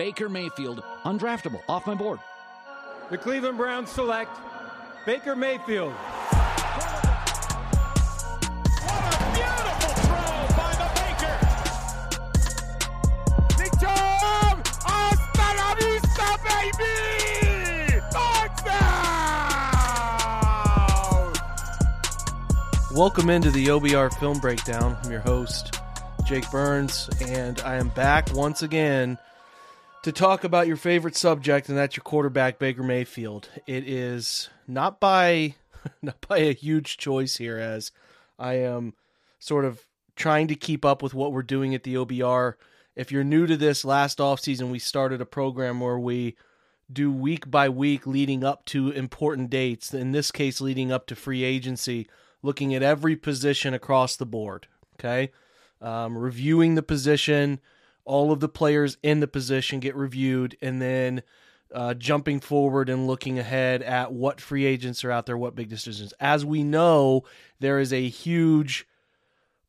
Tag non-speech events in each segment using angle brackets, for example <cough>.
Baker Mayfield, undraftable, off my board. The Cleveland Browns select Baker Mayfield. What a beautiful throw by the Baker. Welcome into the OBR Film Breakdown. I'm your host, Jake Burns, and I am back once again to talk about your favorite subject, and that's your quarterback, Baker Mayfield. It is not by <laughs> not by a huge choice here, as I am sort of trying to keep up with what we're doing at the OBR. If you're new to this, last offseason we started a program where we do week by week leading up to important dates, in this case, leading up to free agency looking at every position across the board. Okay. Um, reviewing the position, all of the players in the position get reviewed, and then uh, jumping forward and looking ahead at what free agents are out there, what big decisions. As we know, there is a huge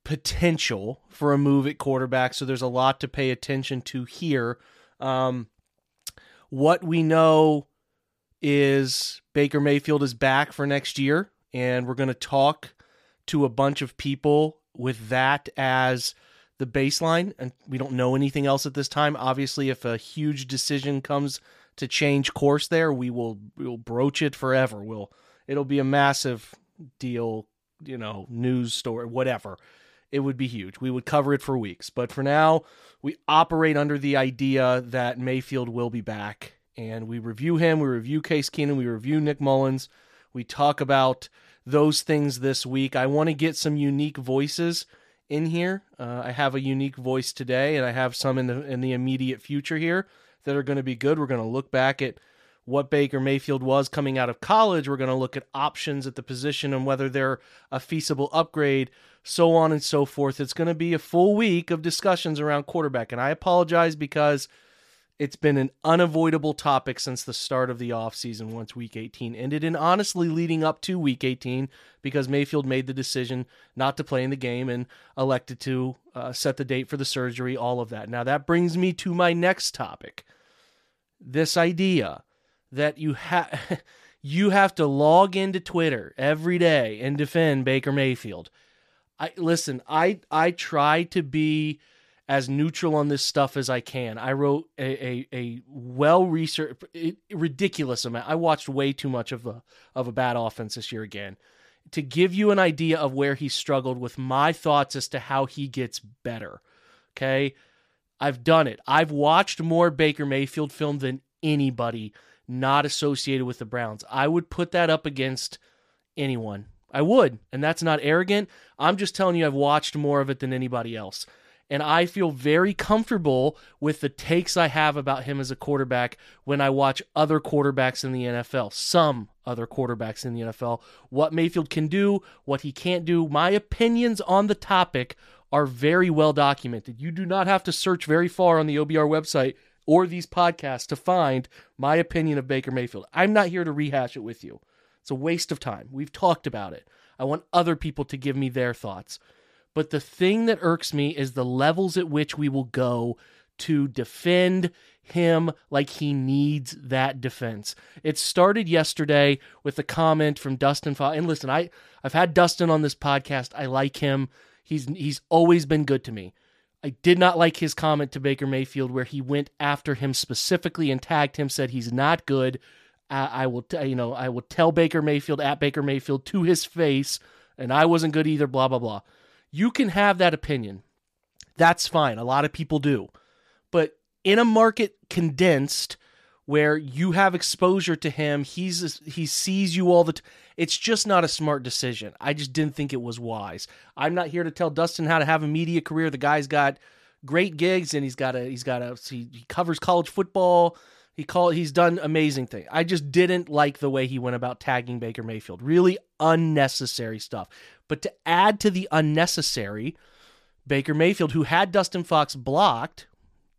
potential for a move at quarterback, so there's a lot to pay attention to here. Um, what we know is Baker Mayfield is back for next year and we're going to talk to a bunch of people with that as the baseline and we don't know anything else at this time. Obviously if a huge decision comes to change course there we will we'll broach it forever. We'll it'll be a massive deal you know news story whatever. It would be huge. We would cover it for weeks. But for now we operate under the idea that mayfield will be back and we review him we review case keenum we review nick Mullens. we talk about those things this week. I want to get some unique voices in here. Uh, I have a unique voice today, and I have some in the in the immediate future here that are going to be good. We're going to look back at what Baker Mayfield was coming out of college. We're going to look at options at the position and whether they're a feasible upgrade, so on and so forth. It's going to be a full week of discussions around quarterback, and I apologize because it's been an unavoidable topic since the start of the offseason once week 18 ended and honestly leading up to week 18 because Mayfield made the decision not to play in the game and elected to uh, set the date for the surgery, all of that. Now, that brings me to my next topic this idea that you have. <laughs> you have to log into Twitter every day and defend Baker Mayfield. I listen, I I try to be as neutral on this stuff as I can. I wrote a, a, a well researched, ridiculous amount. I watched way too much of a of a bad offense this year again to give you an idea of where he struggled with my thoughts as to how he gets better. Okay, I've done it. I've watched more Baker Mayfield film than anybody not associated with the Browns. I would put that up against anyone. I would, and that's not arrogant. I'm just telling you, I've watched more of it than anybody else and I feel very comfortable with the takes I have about him as a quarterback when I watch other quarterbacks in the NFL, some other quarterbacks in the NFL, what Mayfield can do, what he can't do. My opinions on the topic are very well documented. You do not have to search very far on the OBR website or these podcasts to find my opinion of Baker Mayfield. I'm not here to rehash it with you. It's a waste of time. We've talked about it. I want other people to give me their thoughts. But the thing that irks me is the levels at which we will go to defend him like he needs that defense. It started yesterday with a comment from Dustin. And listen, I I've had Dustin on this podcast. I like him. He's he's always been good to me. I did not like his comment to Baker Mayfield where he went after him specifically and tagged him, said he's not good. I, I will, t- you know, I will tell Baker Mayfield at Baker Mayfield to his face, and I wasn't good either. Blah blah blah. You can have that opinion. That's fine. A lot of people do. But in a market condensed where you have exposure to him, he's he sees you all the it's just not a smart decision. I just didn't think it was wise. I'm not here to tell Dustin how to have a media career. The guy's got great gigs and he's got a he's got a he covers college football. He call he's done amazing thing. I just didn't like the way he went about tagging Baker Mayfield. Really unnecessary stuff. But to add to the unnecessary, Baker Mayfield, who had Dustin Fox blocked,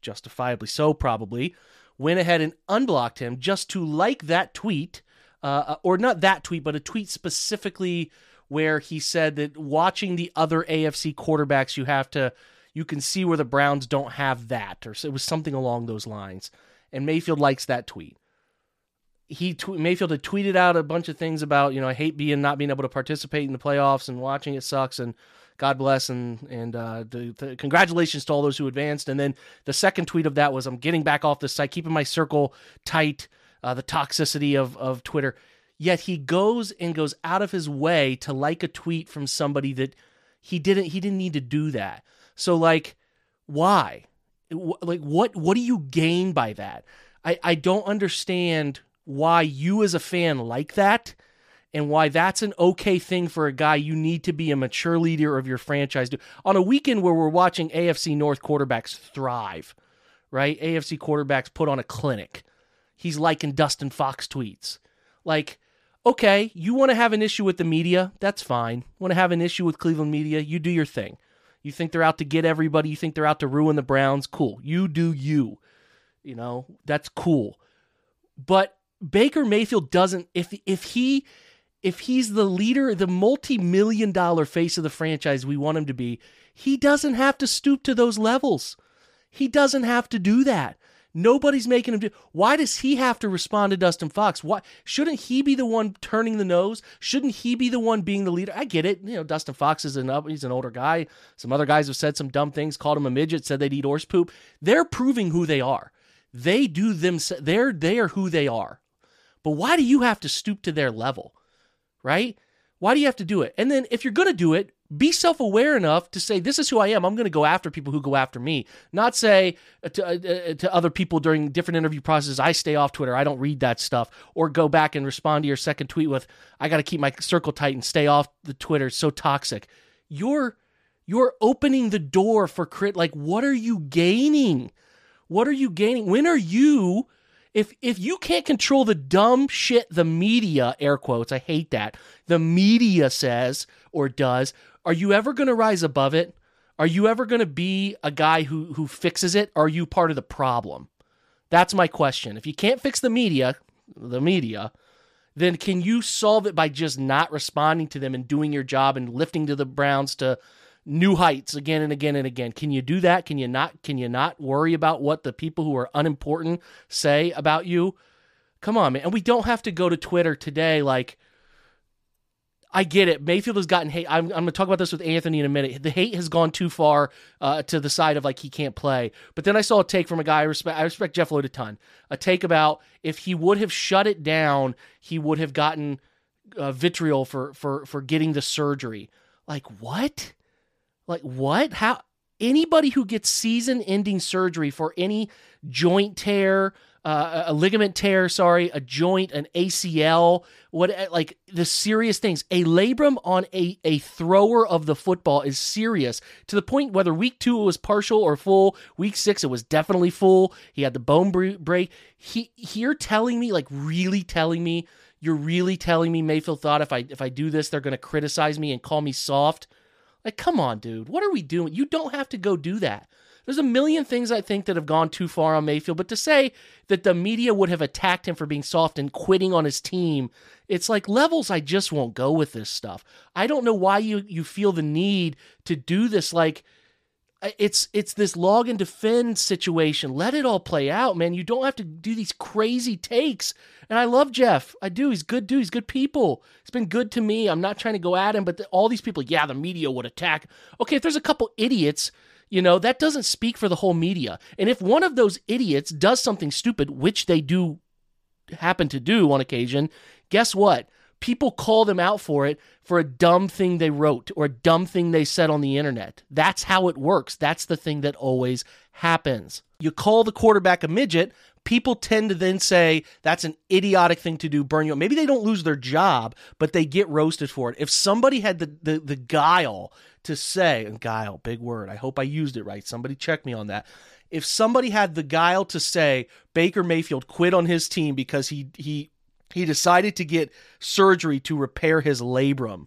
justifiably so probably, went ahead and unblocked him just to like that tweet, uh, or not that tweet, but a tweet specifically where he said that watching the other AFC quarterbacks, you have to you can see where the Browns don't have that, or it was something along those lines. And Mayfield likes that tweet. He tw- Mayfield had tweeted out a bunch of things about you know I hate being not being able to participate in the playoffs and watching it sucks and God bless and and uh, the, the, congratulations to all those who advanced. And then the second tweet of that was I'm getting back off this site, keeping my circle tight. Uh, the toxicity of of Twitter. Yet he goes and goes out of his way to like a tweet from somebody that he didn't he didn't need to do that. So like, why? Like what what do you gain by that? I I don't understand why you as a fan like that and why that's an okay thing for a guy you need to be a mature leader of your franchise do. On a weekend where we're watching AFC North quarterbacks thrive, right? AFC quarterbacks put on a clinic. He's liking Dustin Fox tweets. Like, okay, you want to have an issue with the media? That's fine. Want to have an issue with Cleveland media? You do your thing. You think they're out to get everybody, you think they're out to ruin the Browns? Cool. You do you. You know, that's cool. But Baker Mayfield doesn't if if he if he's the leader, the multi-million dollar face of the franchise we want him to be, he doesn't have to stoop to those levels. He doesn't have to do that. Nobody's making him do. Why does he have to respond to Dustin Fox? Why shouldn't he be the one turning the nose? Shouldn't he be the one being the leader? I get it. You know, Dustin Fox is an up. He's an older guy. Some other guys have said some dumb things, called him a midget, said they'd eat horse poop. They're proving who they are. They do them. They're they are who they are. But why do you have to stoop to their level? Right? Why do you have to do it? And then if you're to do it, be self aware enough to say, This is who I am. I'm going to go after people who go after me. Not say uh, to, uh, uh, to other people during different interview processes, I stay off Twitter. I don't read that stuff. Or go back and respond to your second tweet with, I got to keep my circle tight and stay off the Twitter. It's so toxic. You're. You're opening the door for crit. Like, what are you gaining? What are you gaining? When are you if if you can't control the dumb shit the media air quotes i hate that the media says or does are you ever going to rise above it? Are you ever going to be a guy who who fixes it? are you part of the problem? That's my question. If you can't fix the media, the media, then can you solve it by just not responding to them and doing your job and lifting to the Browns to new heights again and again and again? Can you do that? Can you not can you not worry about what the people who are unimportant say about you? Come on, man. And we don't have to go to Twitter today like I get it. Mayfield has gotten hate. I'm, I'm going to talk about this with Anthony in a minute. The hate has gone too far uh, to the side of like he can't play. But then I saw a take from a guy I respect. I respect Jeff Lloyd a ton. A take about if he would have shut it down, he would have gotten uh, vitriol for for for getting the surgery. Like what? Like what? How? Anybody who gets season-ending surgery for any joint tear, uh, a ligament tear, sorry, a joint, an ACL, what uh, like the serious things. A labrum on a, a thrower of the football is serious to the point whether week two it was partial or full, week six it was definitely full. He had the bone break. He you're telling me, like really telling me, you're really telling me Mayfield thought if I if I do this, they're gonna criticize me and call me soft. Like, come on, dude. What are we doing? You don't have to go do that. There's a million things I think that have gone too far on Mayfield, but to say that the media would have attacked him for being soft and quitting on his team, it's like levels I just won't go with this stuff. I don't know why you you feel the need to do this like uh, it's it's this log and defend situation. Let it all play out, man. You don't have to do these crazy takes. And I love Jeff. I do. He's good dude. He's good people. It's been good to me. I'm not trying to go at him, but the, all these people, yeah, the media would attack. Okay, if there's a couple idiots you know, that doesn't speak for the whole media. And if one of those idiots does something stupid, which they do happen to do on occasion, guess what? People call them out for it for a dumb thing they wrote or a dumb thing they said on the internet. That's how it works. That's the thing that always happens. You call the quarterback a midget, people tend to then say that's an idiotic thing to do, burn you. Maybe they don't lose their job, but they get roasted for it. If somebody had the the, the guile to say, and guile, big word. I hope I used it right. Somebody check me on that. If somebody had the guile to say Baker Mayfield quit on his team because he he he decided to get surgery to repair his labrum,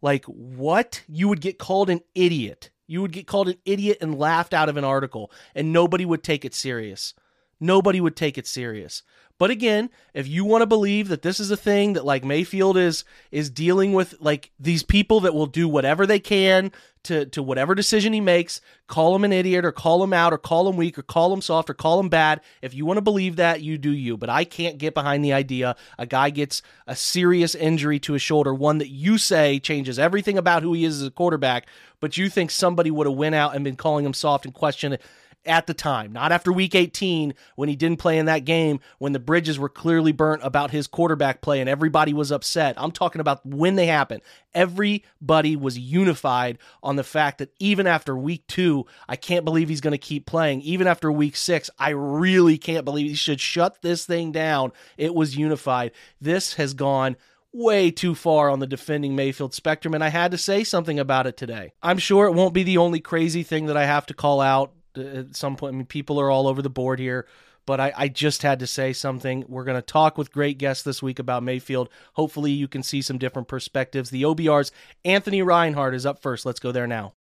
like what? You would get called an idiot. You would get called an idiot and laughed out of an article, and nobody would take it serious. Nobody would take it serious. But again, if you want to believe that this is a thing that like Mayfield is is dealing with like these people that will do whatever they can to to whatever decision he makes. Call him an idiot or call him out or call him weak or call him soft or call him bad. If you want to believe that, you do you. But I can't get behind the idea a guy gets a serious injury to his shoulder, one that you say changes everything about who he is as a quarterback, but you think somebody would have went out and been calling him soft and questioned it at the time, not after week 18 when he didn't play in that game when the bridges were clearly burnt about his quarterback play and everybody was upset. I'm talking about when they happened. Everybody was unified on the fact that even after week two, I can't believe he's going to keep playing. Even after week six, I really can't believe he should shut this thing down. It was unified. This has gone way too far on the defending Mayfield spectrum, and I had to say something about it today. I'm sure it won't be the only crazy thing that I have to call out Uh, at some point. I mean, people are all over the board here, but I, I just had to say something. We're going to talk with great guests this week about Mayfield. Hopefully, you can see some different perspectives. The OBR's Anthony Reinhard is up first. Let's go there now.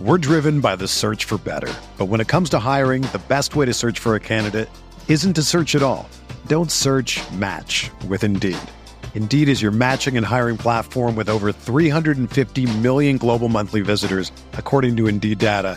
We're driven by the search for better. But when it comes to hiring, the best way to search for a candidate isn't to search at all. Don't search match with Indeed. Indeed is your matching and hiring platform with over 350 million global monthly visitors, according to Indeed data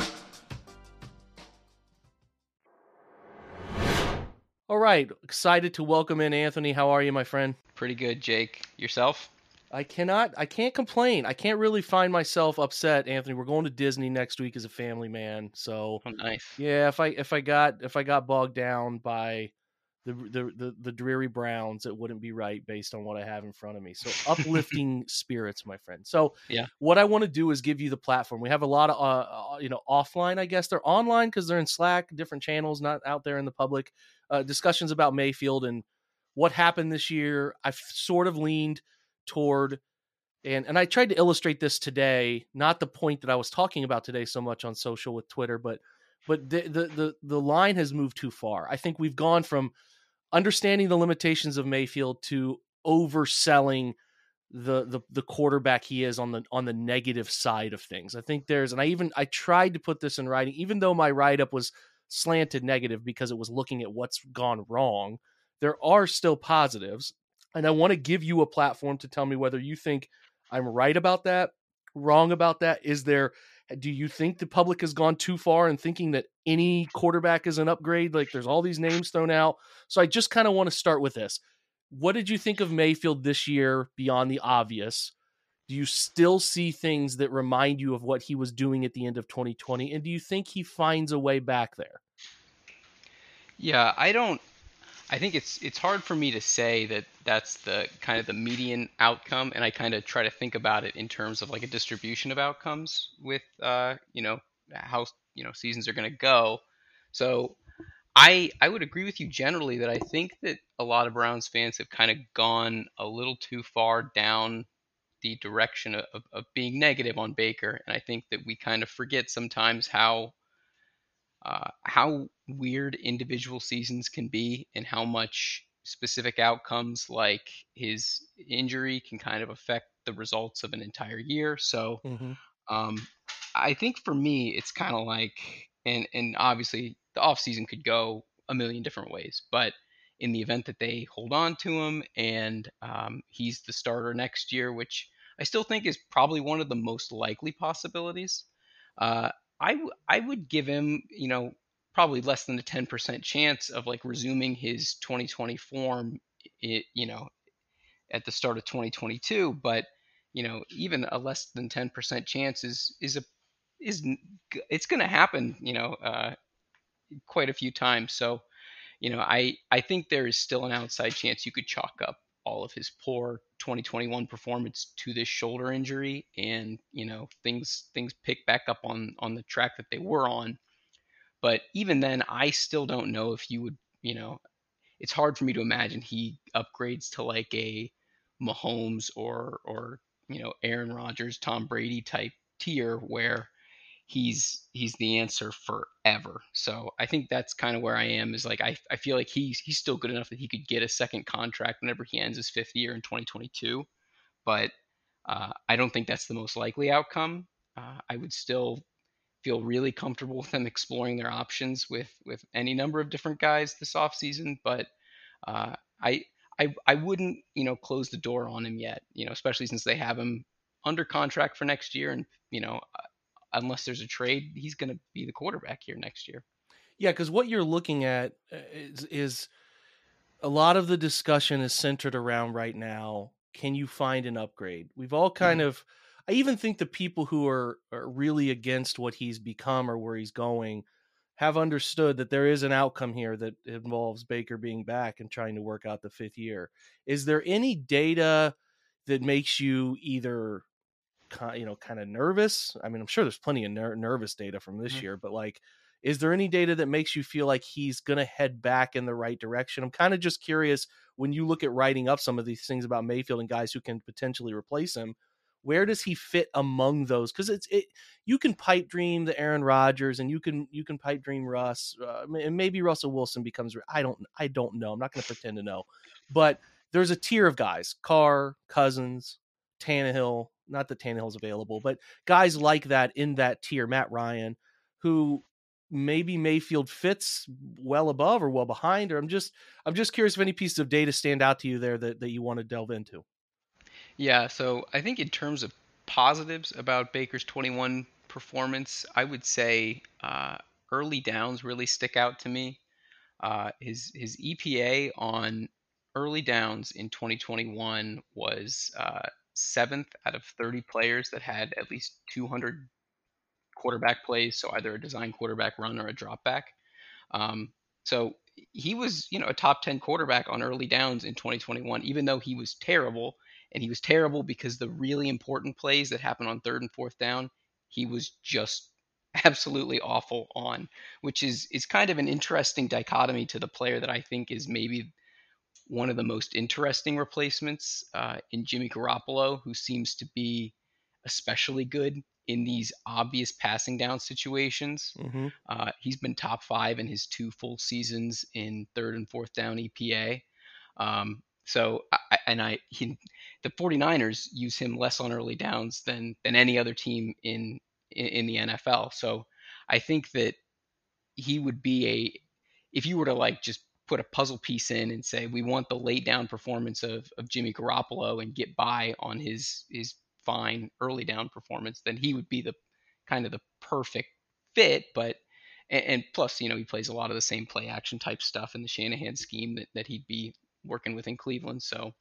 All right, excited to welcome in Anthony. How are you, my friend? Pretty good, Jake. Yourself? I cannot, I can't complain. I can't really find myself upset, Anthony. We're going to Disney next week as a family, man. So, oh, nice. Yeah, if I if I got if I got bogged down by the, the the the dreary Browns, it wouldn't be right based on what I have in front of me. So <laughs> uplifting spirits, my friend. So yeah, what I want to do is give you the platform. We have a lot of uh, uh you know offline. I guess they're online because they're in Slack, different channels, not out there in the public. Uh, discussions about Mayfield and what happened this year. I've sort of leaned toward. And, and I tried to illustrate this today, not the point that I was talking about today so much on social with Twitter, but but the, the the the line has moved too far. I think we've gone from understanding the limitations of Mayfield to overselling the the the quarterback he is on the on the negative side of things. I think there's and I even I tried to put this in writing even though my write up was slanted negative because it was looking at what's gone wrong. There are still positives and I want to give you a platform to tell me whether you think I'm right about that, wrong about that. Is there do you think the public has gone too far in thinking that any quarterback is an upgrade? Like there's all these names thrown out. So I just kind of want to start with this. What did you think of Mayfield this year beyond the obvious? Do you still see things that remind you of what he was doing at the end of 2020? And do you think he finds a way back there? Yeah, I don't I think it's it's hard for me to say that that's the kind of the median outcome, and I kind of try to think about it in terms of like a distribution of outcomes with uh, you know how you know seasons are going to go. So I I would agree with you generally that I think that a lot of Browns fans have kind of gone a little too far down the direction of, of being negative on Baker, and I think that we kind of forget sometimes how uh, how weird individual seasons can be and how much specific outcomes like his injury can kind of affect the results of an entire year. So mm-hmm. um, I think for me, it's kind of like, and, and obviously the offseason could go a million different ways, but in the event that they hold on to him and um, he's the starter next year, which I still think is probably one of the most likely possibilities. Uh, I, w- I would give him, you know, probably less than a 10% chance of like resuming his 2020 form, it, you know, at the start of 2022. But, you know, even a less than 10% chance is, is a, is, it's going to happen, you know, uh, quite a few times. So, you know, I I think there is still an outside chance you could chalk up all of his poor 2021 performance to this shoulder injury, and you know things things pick back up on on the track that they were on. But even then, I still don't know if you would, you know, it's hard for me to imagine he upgrades to like a Mahomes or or you know Aaron Rodgers, Tom Brady type tier where he's he's the answer forever. So I think that's kind of where I am. Is like I I feel like he's he's still good enough that he could get a second contract whenever he ends his fifth year in 2022, but uh, I don't think that's the most likely outcome. Uh, I would still feel really comfortable with them exploring their options with with any number of different guys this offseason, but uh, I. I, I wouldn't you know close the door on him yet you know especially since they have him under contract for next year and you know unless there's a trade, he's going to be the quarterback here next year. Yeah, because what you're looking at uh, is, is a lot of the discussion is centered around right now. Can you find an upgrade? We've all kind mm-hmm. of, I even think the people who are, are really against what he's become or where he's going have understood that there is an outcome here that involves Baker being back and trying to work out the fifth year. Is there any data that makes you either you know kind of nervous. I mean i'm sure there's plenty of ner- nervous data from this mm-hmm. year but like is there any data that makes you feel like he's going to head back in the right direction? I'm kind of just curious when you look at writing up some of these things about mayfield and guys who can potentially replace him where does he fit among those? Because it's it you can pipe dream the aaron rodgers and you can you can pipe dream russ uh, and maybe russell wilson becomes i don't i don't know i'm not going to pretend to know but there's a tier of guys carr cousins Tannehill, not that Tannehill's available, but guys like that in that tier, Matt Ryan, who maybe Mayfield fits well above or well behind, or I'm just I'm just curious if any pieces of data stand out to you there that, that you want to delve into. Yeah, so I think in terms of positives about Baker's 21 performance, I would say uh, early downs really stick out to me. Uh, his his EPA on early downs in 2021 was uh, seventh out of 30 players that had at least 200 quarterback plays, so either a design quarterback run or a drop back. Um, so he was, you know, a top 10 quarterback on early downs in 2021, even though he was terrible. And he was terrible because the really important plays that happen on third and fourth down, he was just <laughs> absolutely awful on, which is is kind of an interesting dichotomy to the player that I think is maybe one of the most interesting replacements uh, in Jimmy Garoppolo, who seems to be especially good in these obvious passing down situations. Mm-hmm. Uh, he's been top five in his two full seasons in third and fourth down EPA. Um, so, I, and I, he, the 49ers use him less on early downs than than any other team in in, in the NFL. So, I think that he would be a if you were to like just put a puzzle piece in and say we want the late down performance of, of Jimmy Garoppolo and get by on his his fine early down performance, then he would be the kind of the perfect fit. But and, and plus, you know, he plays a lot of the same play action type stuff in the Shanahan scheme that, that he'd be working with in Cleveland. So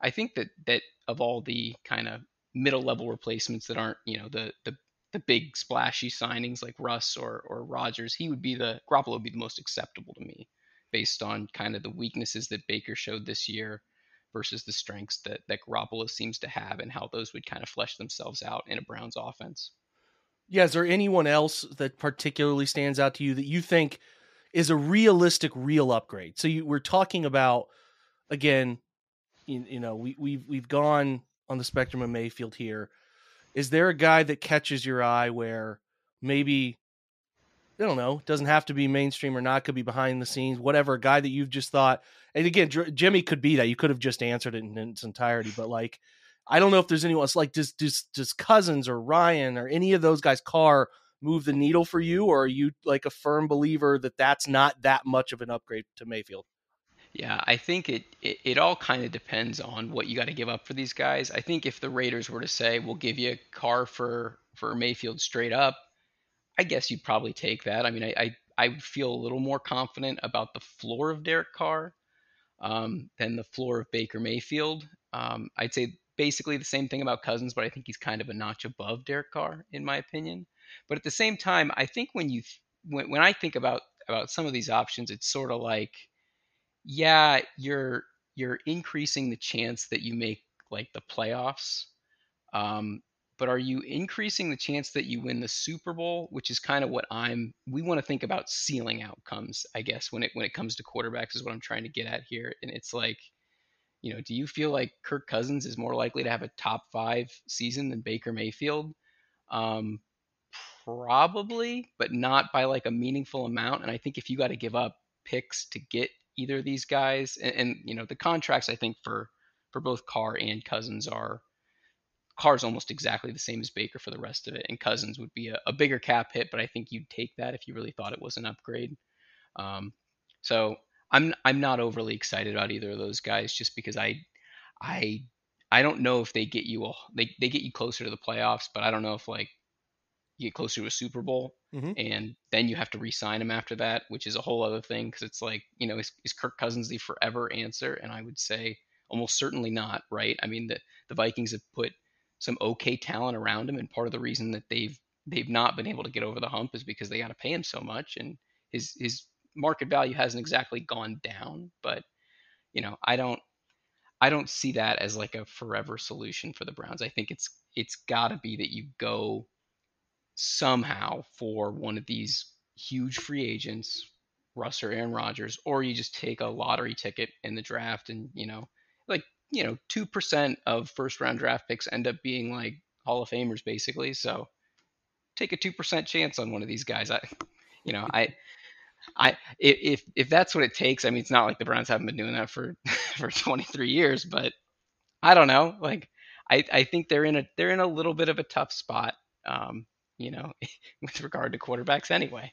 I think that that of all the kind of middle level replacements that aren't, you know, the the the big splashy signings like Russ or or Rodgers, he would be the Garoppolo would be the most acceptable to me based on kind of the weaknesses that Baker showed this year versus the strengths that, that Garoppolo seems to have and how those would kind of flesh themselves out in a Browns offense. Yeah, is there anyone else that particularly stands out to you that you think is a realistic, real upgrade? So you, we're talking about again, you, you know, we, we've we've gone on the spectrum of Mayfield here. Is there a guy that catches your eye where maybe I don't know. Doesn't have to be mainstream or not. Could be behind the scenes, whatever. A guy that you've just thought. And again, Jimmy could be that. You could have just answered it in, in its entirety. But like, I don't know if there's anyone else. Like, does does does Cousins or Ryan or any of those guys' Carr move the needle for you, or are you like a firm believer that that's not that much of an upgrade to Mayfield? Yeah, I think it, it, it all kind of depends on what you got to give up for these guys. I think if the Raiders were to say, we'll give you a Carr for, for Mayfield straight up, I guess you'd probably take that. I mean, I, I, I feel a little more confident about the floor of Derek Carr um, than the floor of Baker Mayfield. Um, I'd say basically the same thing about Cousins, but I think he's kind of a notch above Derek Carr in my opinion. But at the same time, I think when you when, when I think about about some of these options, it's sort of like yeah, you're you're increasing the chance that you make like the playoffs. Um, but are you increasing the chance that you win the Super Bowl, which is kind of what I'm we want to think about ceiling outcomes, I guess, when it when it comes to quarterbacks is what I'm trying to get at here. And it's like, you know, do you feel like Kirk Cousins is more likely to have a top 5 season than Baker Mayfield? Um, probably, but not by like a meaningful amount. And I think if you got to give up picks to get either of these guys, and, and, you know the contracts I think for for both Carr and Cousins are Carr's almost exactly the same as Baker for the rest of it, and Cousins would be a, a bigger cap hit, but I think you'd take that if you really thought it was an upgrade. Um, so I'm I'm not overly excited about either of those guys, just because I I I don't know if they get you a, they they get you closer to the playoffs, but I don't know if like you get closer to a Super Bowl, mm-hmm. and then you have to re-sign him after that, which is a whole other thing because it's like you know is, is Kirk Cousins the forever answer? And I would say almost certainly not. Right? I mean the the Vikings have put some okay talent around him, and part of the reason that they've they've not been able to get over the hump is because they got to pay him so much, and his his market value hasn't exactly gone down. But you know I don't I don't see that as like a forever solution for the Browns. I think it's it's got to be that you go somehow for one of these huge free agents, Russ or Aaron Rodgers, or you just take a lottery ticket in the draft and, you know, like, you know, 2% of first round draft picks end up being like Hall of Famers basically. So take a 2% chance on one of these guys. I, you know, I, I, if, if that's what it takes, I mean, it's not like the Browns haven't been doing that for, <laughs> for 23 years, but I don't know. Like, I, I think they're in a, they're in a little bit of a tough spot. Um, you know, <laughs> with regard to quarterbacks anyway.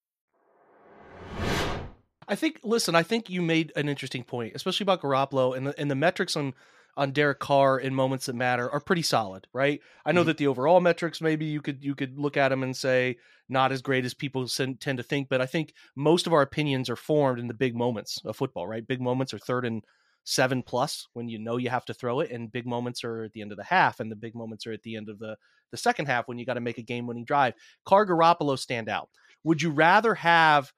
I think. Listen, I think you made an interesting point, especially about Garoppolo and the and the metrics on on Derek Carr in moments that matter are pretty solid, right? I know mm-hmm. that the overall metrics maybe you could you could look at them and say not as great as people tend to think, but I think most of our opinions are formed in the big moments of football, right? Big moments are third and seven plus when you know you have to throw it, and big moments are at the end of the half, and the big moments are at the end of the the second half when you got to make a game winning drive. Carr Garoppolo stand out. Would you rather have,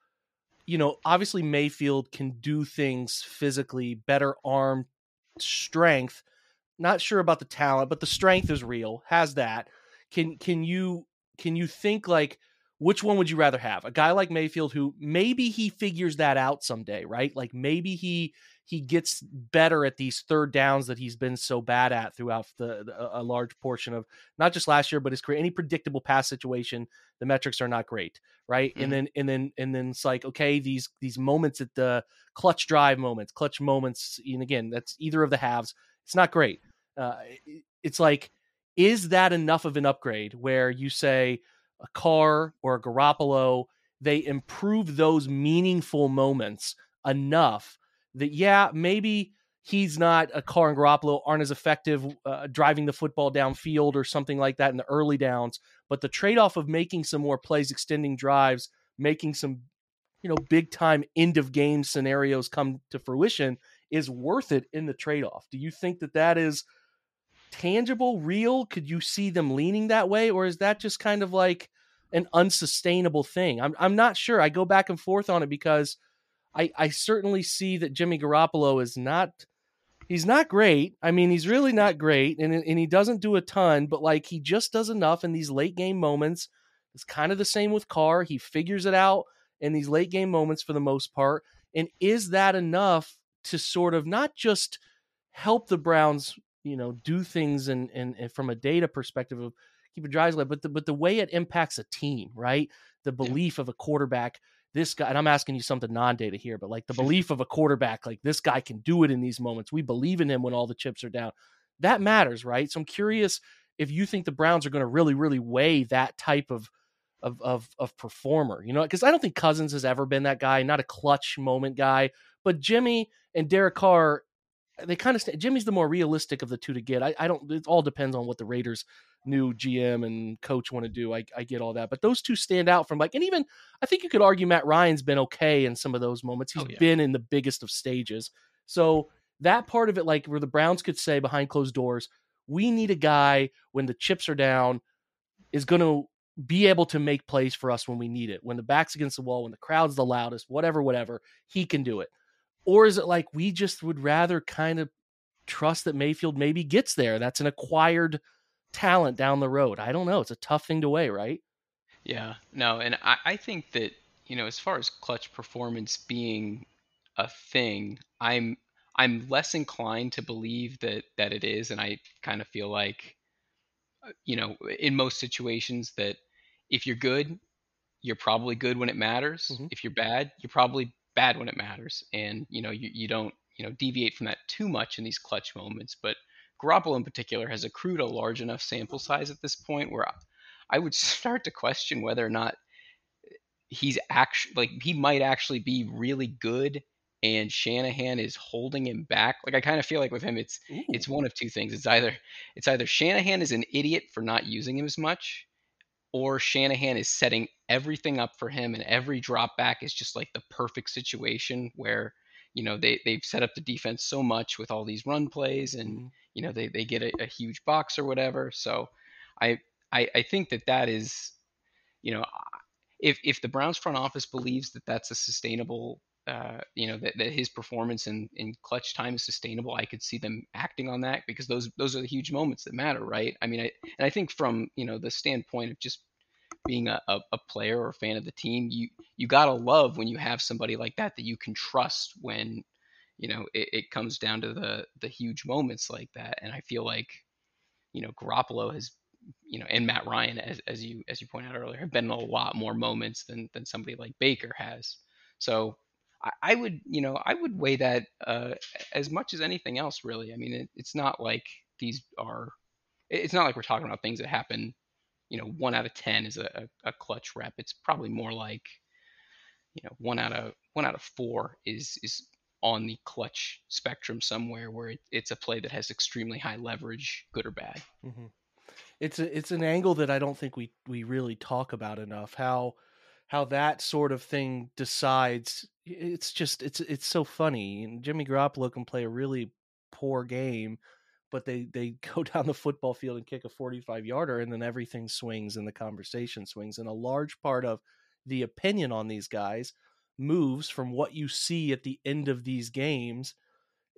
you know, obviously Mayfield can do things physically, better arm strength. Not sure about the talent, but the strength is real. Has that. Can can you can you think like which one would you rather have? A guy like Mayfield who maybe he figures that out someday, right? Like maybe he he gets better at these third downs that he's been so bad at throughout the, the, a large portion of not just last year but his career any predictable pass situation the metrics are not great right mm-hmm. and then and then and then it's like okay these these moments at the clutch drive moments clutch moments and again that's either of the halves it's not great uh, it's like is that enough of an upgrade where you say a Carr or a Garoppolo they improve those meaningful moments enough that yeah, maybe he's not a Carr and Garoppolo aren't as effective uh, driving the football downfield or something like that in the early downs, but the trade off of making some more plays, extending drives, making some you know big time end of game scenarios come to fruition is worth it in the trade off. Do you think that that is tangible, real? Could you see them leaning that way, or is that just kind of like an unsustainable thing? I'm I'm not sure. I go back and forth on it because I, I certainly see that Jimmy Garoppolo is not he's not great. I mean, he's really not great, and and he doesn't do a ton, but like he just does enough in these late game moments. It's kind of the same with Carr. He figures it out in these late game moments for the most part. And is that enough to sort of not just help the Browns, you know, do things and and, from a data perspective of keep a drives but the, but the way it impacts a team, right? The belief yeah. of a quarterback this guy, and I'm asking you something non data here, but like the belief of a quarterback, like this guy can do it in these moments. We believe in him when all the chips are down. That matters, right? So I'm curious if you think the Browns are going to really, really weigh that type of of of, of performer, you know, because I don't think Cousins has ever been that guy, not a clutch moment guy, But Jimmy and Derek Carr, Uh, they kind of st- Jimmy's the more realistic of the two to get. I, I don't. It all depends on what the Raiders new GM and coach want to do. I, I get all that, but those two stand out from like, and even I think you could argue Matt Ryan's been okay in some of those moments. Oh, he's Oh, yeah. been in the biggest of stages. So that part of it, like where the Browns could say behind closed doors, we need a guy when the chips are down is going to be able to make plays for us when we need it. When the back's against the wall, when the crowd's the loudest, whatever, whatever, he can do it. Or is it like we just would rather kind of trust that Mayfield maybe gets there? That's an acquired talent down the road. I don't know. It's a tough thing to weigh, right? Yeah, no, and I, I think that, you know, as far as clutch performance being a thing, I'm I'm less inclined to believe that that it is, and I kind of feel like, uh, you know, in most situations that if you're good, you're probably good when it matters. Mhm. If you're bad, you're probably bad when it matters, and you know, you, you don't you know deviate from that too much in these clutch moments. But Garoppolo in particular has accrued a large enough sample size at this point where I would <laughs> start to question whether or not eh, he's actually like he might actually be really good and Shanahan is holding him back. Like I kind of feel like with him it's it's one of two things. It's either it's either Shanahan is an idiot for not using him as much or Shanahan is setting everything up for him and every drop back is just like the perfect situation where you know they they've set up the defense so much with all these run plays and Mhm. you know they, they get a, a huge box or whatever so I, I i think that that is you know if if the browns front office believes that that's a sustainable uh, you know that, that his performance in, in clutch time is sustainable i could see them acting on that because those those are the huge moments that matter right? I mean i and i think from you know the standpoint of just being a, a, a player or a fan of the team you you gotta love when you have somebody like that that you can trust when you know it, it comes down to the the huge moments like that. And i feel like you know Garoppolo has you know and Matt Ryan as, as you as you pointed out earlier have been in a lot more moments than than somebody like Baker has. So I, I would you know I would weigh that uh, as much as anything else really I mean it, it's not like these are it's not like we're talking about things that happen you know one out of ten is a, a, clutch rep it's probably more like you know one out of one out of four is is on the clutch spectrum somewhere where it, it's a play that has extremely high leverage good or bad Mhm. It's a, it's an angle that I don't think we we really talk about enough. How how that sort of thing decides. It's just it's it's so funny. And Jimmy Garoppolo can play a really poor game, but they they <laughs> go down the football field and kick a forty five yarder, and then everything swings and the conversation swings. And a large part of the opinion on these guys moves from what you see at the end of these games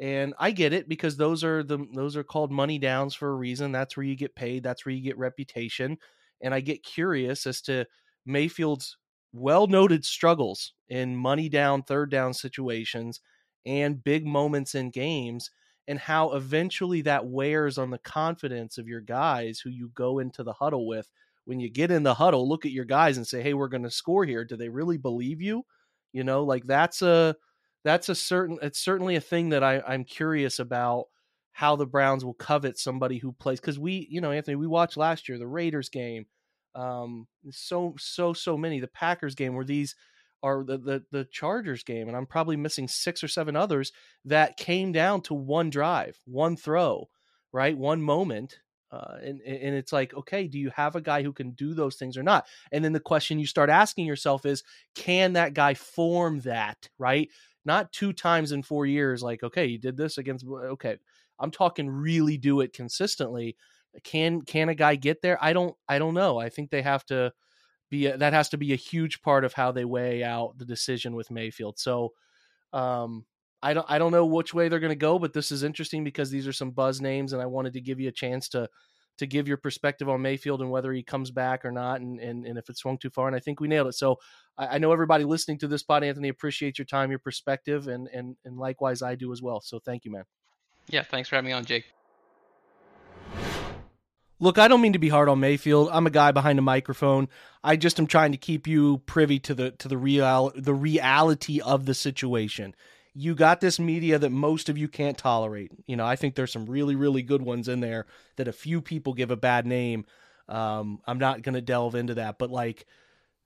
and I get it because those are the those are called money downs for a reason. That's where you get paid. That's where you get reputation. And I get curious as to Mayfield's well noted struggles in money down, third down situations, and big moments in games, and how eventually that wears on the confidence of your guys who you go into the huddle with. When you get in the huddle, look at your guys and say, "Hey, we're going to score here." Do they really believe you? You know, like that's a that's a certain it's certainly a thing that I, I'm curious about how the Browns will covet somebody who plays because we, you know, Anthony, we watched last year the Raiders game, um, so so so many the Packers game where these are the the the Chargers game, and I'm probably missing six or seven others that came down to one drive, one throw, right, one moment. Uh, and and it's like, okay, do you have a guy who can do those things or not? And then the question you start asking yourself is, can that guy form that right? not two times in four years like okay you did this against okay i'm talking really do it consistently can can a guy get there i don't i don't know i think they have to be a, that has to be a huge part of how they weigh out the decision with mayfield so um i don't i don't know which way they're going to go but this is interesting because these are some buzz names and i wanted to give you a chance to to give your perspective on Mayfield and whether he comes back or not, and, and, and if it swung too far. And I think we nailed it. So I, I know everybody listening to this pod, Anthony, appreciate your time, your perspective, and and and likewise I do as well. So thank you, man. yeah thanks for having me on Jake Look, I don't mean to be hard on Mayfield. I'm a guy behind a microphone. I just am trying to keep you privy to the to the real the reality of the situation. You got this media that most of you can't tolerate. You know, I think there's some really really good ones in there that a few people give a bad name. Um, I'm not going to delve into that, but like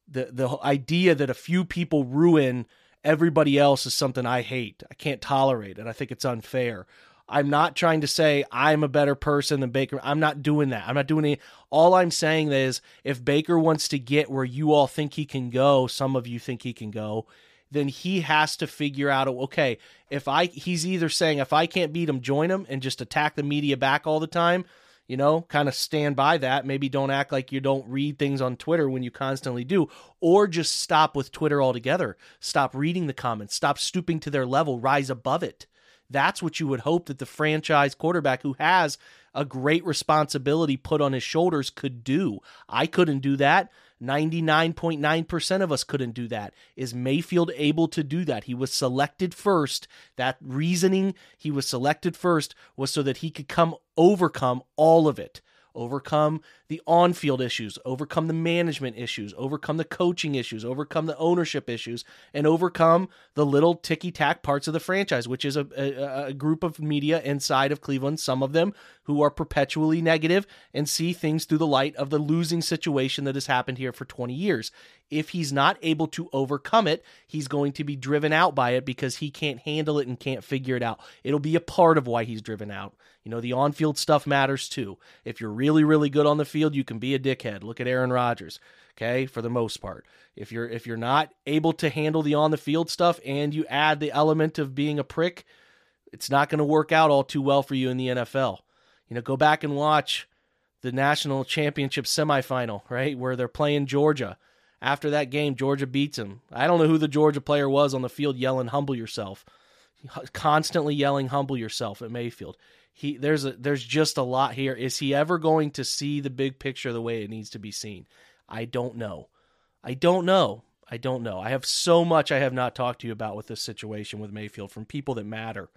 the the idea that a few people ruin everybody else is something I hate. I can't tolerate and I think it's unfair. I'm not trying to say I'm a better person than Baker. I'm not doing that. I'm not doing any. All I'm saying is if Baker wants to get where you all think he can go, some of you think he can go, then he has to figure out okay, if I he's either saying if I can't beat him, join him and just attack the media back all the time, you know, kind of stand by that. Maybe don't act like you don't read things on Twitter when you constantly do, or just stop with Twitter altogether. Stop reading the comments, stop stooping to their level, rise above it. That's what you would hope that the franchise quarterback who has a great responsibility put on his shoulders could do. I couldn't do that. 99.9% of us couldn't do that. Is Mayfield able to do that? He was selected first. That reasoning he was selected first was so that he could come overcome all of it overcome the on field issues, overcome the management issues, overcome the coaching issues, overcome the ownership issues, and overcome the little ticky tack parts of the franchise, which is a, a, a, group of media inside of Cleveland, some of them who are perpetually negative and see things through the light of the losing situation that has happened here for 20 years. If he's not able to overcome it, he's going to be driven out by it because he can't handle it and can't figure it out. It'll be a part of why he's driven out. You know, the on field stuff matters too. If you're really, really good on the field, you can be a dickhead. Look at Aaron Rodgers, okay, for the most part. If you're if you're not able to handle the on the field stuff and you add the element of being a prick, it's not going to work out all too well for you in the NFL. You know, go back and watch the national championship semifinal, right, where they're playing Georgia. After that game, Georgia beats him. I don't know who the Georgia player was on the field yelling, humble yourself. Constantly yelling, humble yourself at Mayfield he there's a there's just a lot here. Is he ever going to see the big picture the way it needs to be seen? I don't know. I don't know. I don't know. I have so much I have not talked to you about with this situation with Mayfield from people that matter,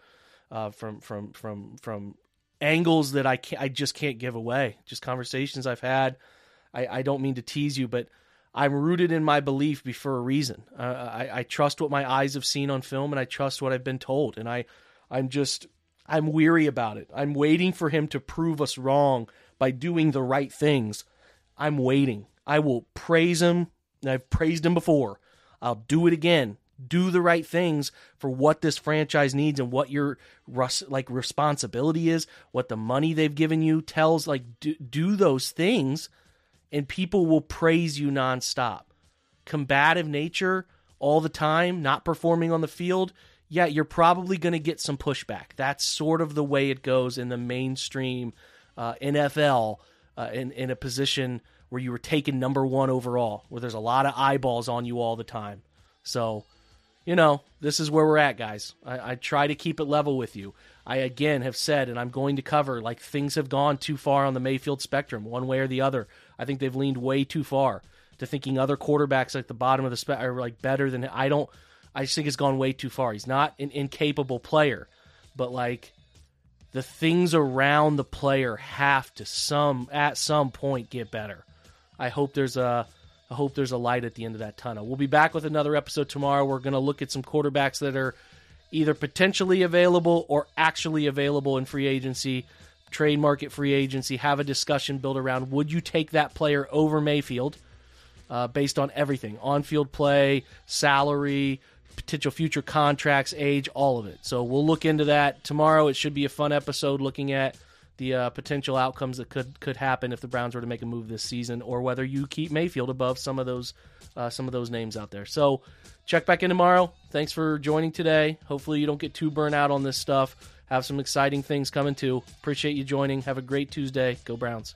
uh, from from from from angles that I can't, I just can't give away. Just conversations I've had. I, I don't mean to tease you, but I'm rooted in my belief for a reason. Uh, I, I trust what my eyes have seen on film, and I trust what I've been told, and I I'm just I'm weary about it. I'm waiting for him to prove us wrong by doing the right things. I'm waiting. I will praise him. I've praised him before. I'll do it again. Do the right things for what this franchise needs and what your like responsibility is, what the money they've given you tells like do, do those things and people will praise you nonstop. Combative nature all the time, not performing on the field, yeah, you're probably going to get some pushback. That's sort of the way it goes in the mainstream uh, NFL uh, in, in a position where you were taken number one overall, where there's a lot of eyeballs on you all the time. So, you know, this is where we're at, guys. I, I try to keep it level with you. I again have said, and I'm going to cover, like things have gone too far on the Mayfield spectrum, one way or the other. I think they've leaned way too far to thinking other quarterbacks at the bottom of the spec are like better than I don't. I just think it's gone way too far. He's not an incapable player, but like the things around the player have to some at some point get better. I hope there's a I hope there's a light at the end of that tunnel. We'll be back with another episode tomorrow. We're going to look at some quarterbacks that are either potentially available or actually available in free agency, trade market free agency. Have a discussion built around would you take that player over Mayfield uh, based on everything on field play, salary, potential future contracts, age, all of it. So we'll look into that tomorrow. It should be a fun episode looking at the uh, potential outcomes that could could happen if the Browns were to make a move this season, or whether you keep Mayfield above some of those uh, some of those names out there. So check back in tomorrow. Thanks for joining today. Hopefully you don't get too burnt out on this stuff. Have some exciting things coming too. Appreciate you joining. Have a great Tuesday. Go Browns.